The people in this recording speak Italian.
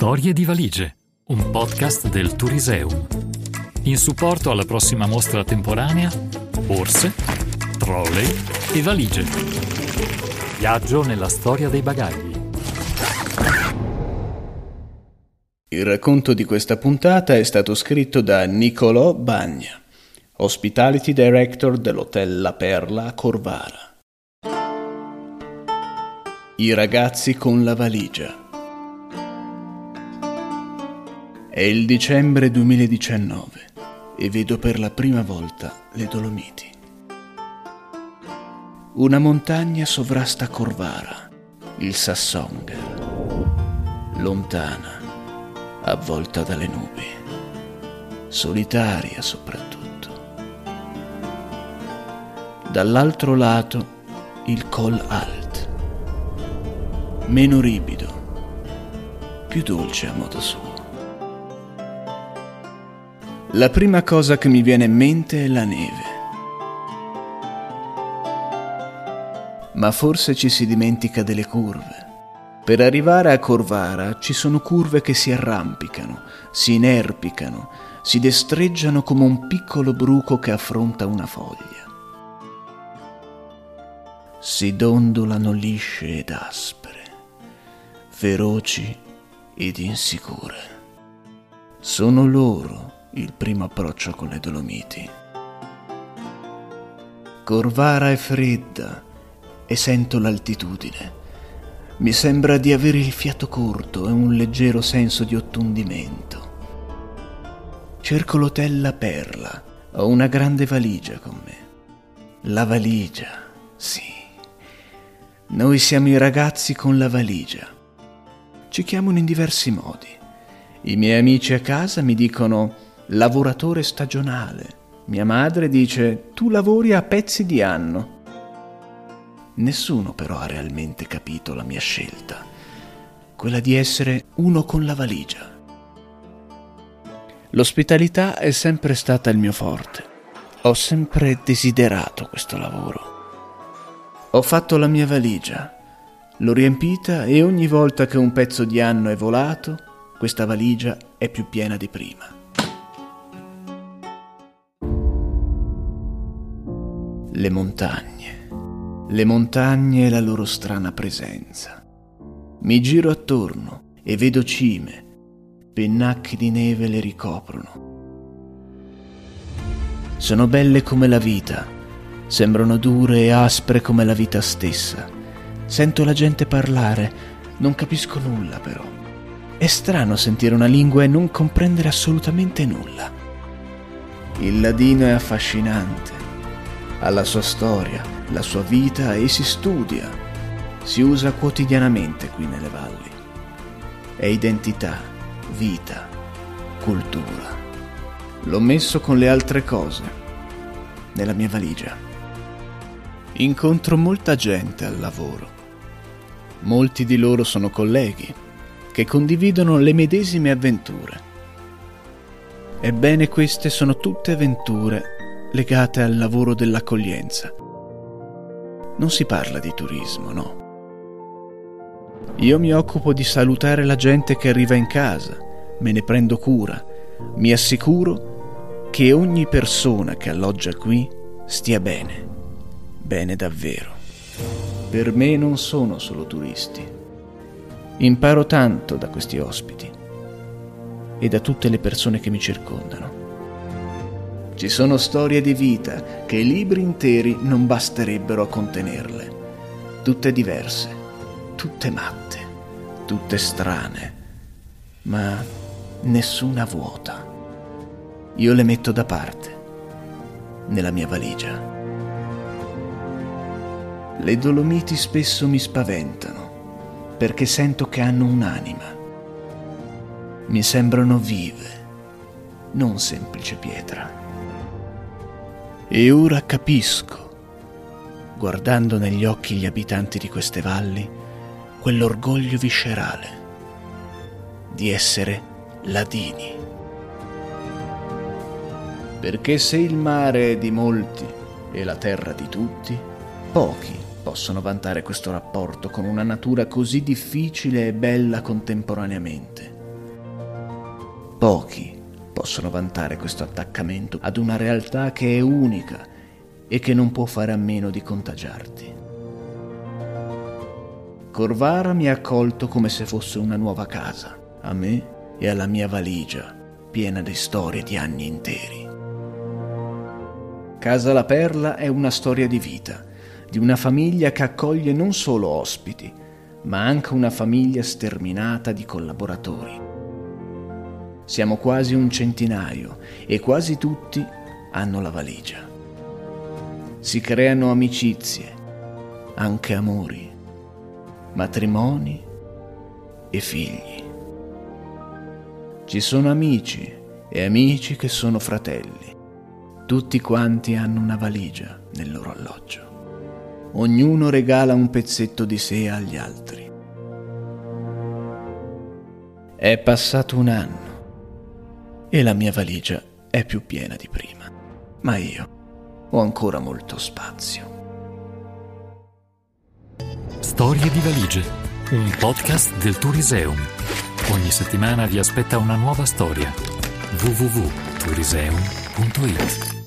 Storie di valigie, un podcast del Turiseum. In supporto alla prossima mostra temporanea, borse, trolley e valigie. Viaggio nella storia dei bagagli. Il racconto di questa puntata è stato scritto da Niccolò Bagna, Hospitality Director dell'Hotel La Perla a Corvara. I ragazzi con la valigia. È il dicembre 2019 e vedo per la prima volta le Dolomiti. Una montagna sovrasta Corvara, il Sassonger, lontana, avvolta dalle nubi, solitaria soprattutto. Dall'altro lato il Col Alt, meno ripido, più dolce a modo suo. La prima cosa che mi viene in mente è la neve. Ma forse ci si dimentica delle curve. Per arrivare a Corvara ci sono curve che si arrampicano, si inerpicano, si destreggiano come un piccolo bruco che affronta una foglia. Si dondolano lisce ed aspre, feroci ed insicure. Sono loro il primo approccio con le Dolomiti. Corvara è fredda e sento l'altitudine. Mi sembra di avere il fiato corto e un leggero senso di ottundimento. Cerco l'hotel La Perla. Ho una grande valigia con me. La valigia, sì. Noi siamo i ragazzi con la valigia. Ci chiamano in diversi modi. I miei amici a casa mi dicono lavoratore stagionale. Mia madre dice tu lavori a pezzi di anno. Nessuno però ha realmente capito la mia scelta, quella di essere uno con la valigia. L'ospitalità è sempre stata il mio forte. Ho sempre desiderato questo lavoro. Ho fatto la mia valigia, l'ho riempita e ogni volta che un pezzo di anno è volato, questa valigia è più piena di prima. Le montagne. Le montagne e la loro strana presenza. Mi giro attorno e vedo cime, pennacchi di neve le ricoprono. Sono belle come la vita, sembrano dure e aspre come la vita stessa. Sento la gente parlare, non capisco nulla però. È strano sentire una lingua e non comprendere assolutamente nulla. Il ladino è affascinante ha la sua storia, la sua vita e si studia. Si usa quotidianamente qui nelle valli. È identità, vita, cultura. L'ho messo con le altre cose, nella mia valigia. Incontro molta gente al lavoro. Molti di loro sono colleghi che condividono le medesime avventure. Ebbene queste sono tutte avventure legate al lavoro dell'accoglienza. Non si parla di turismo, no. Io mi occupo di salutare la gente che arriva in casa, me ne prendo cura, mi assicuro che ogni persona che alloggia qui stia bene, bene davvero. Per me non sono solo turisti. Imparo tanto da questi ospiti e da tutte le persone che mi circondano. Ci sono storie di vita che libri interi non basterebbero a contenerle. Tutte diverse, tutte matte, tutte strane, ma nessuna vuota. Io le metto da parte, nella mia valigia. Le Dolomiti spesso mi spaventano, perché sento che hanno un'anima. Mi sembrano vive, non semplice pietra. E ora capisco, guardando negli occhi gli abitanti di queste valli, quell'orgoglio viscerale di essere ladini. Perché se il mare è di molti e la terra di tutti, pochi possono vantare questo rapporto con una natura così difficile e bella contemporaneamente. Pochi possono vantare questo attaccamento ad una realtà che è unica e che non può fare a meno di contagiarti. Corvara mi ha accolto come se fosse una nuova casa, a me e alla mia valigia, piena di storie di anni interi. Casa La Perla è una storia di vita, di una famiglia che accoglie non solo ospiti, ma anche una famiglia sterminata di collaboratori. Siamo quasi un centinaio e quasi tutti hanno la valigia. Si creano amicizie, anche amori, matrimoni e figli. Ci sono amici e amici che sono fratelli. Tutti quanti hanno una valigia nel loro alloggio. Ognuno regala un pezzetto di sé agli altri. È passato un anno e la mia valigia è più piena di prima, ma io ho ancora molto spazio. Storie di valigie, un podcast del Turiseum. Ogni settimana vi aspetta una nuova storia. www.turiseum.it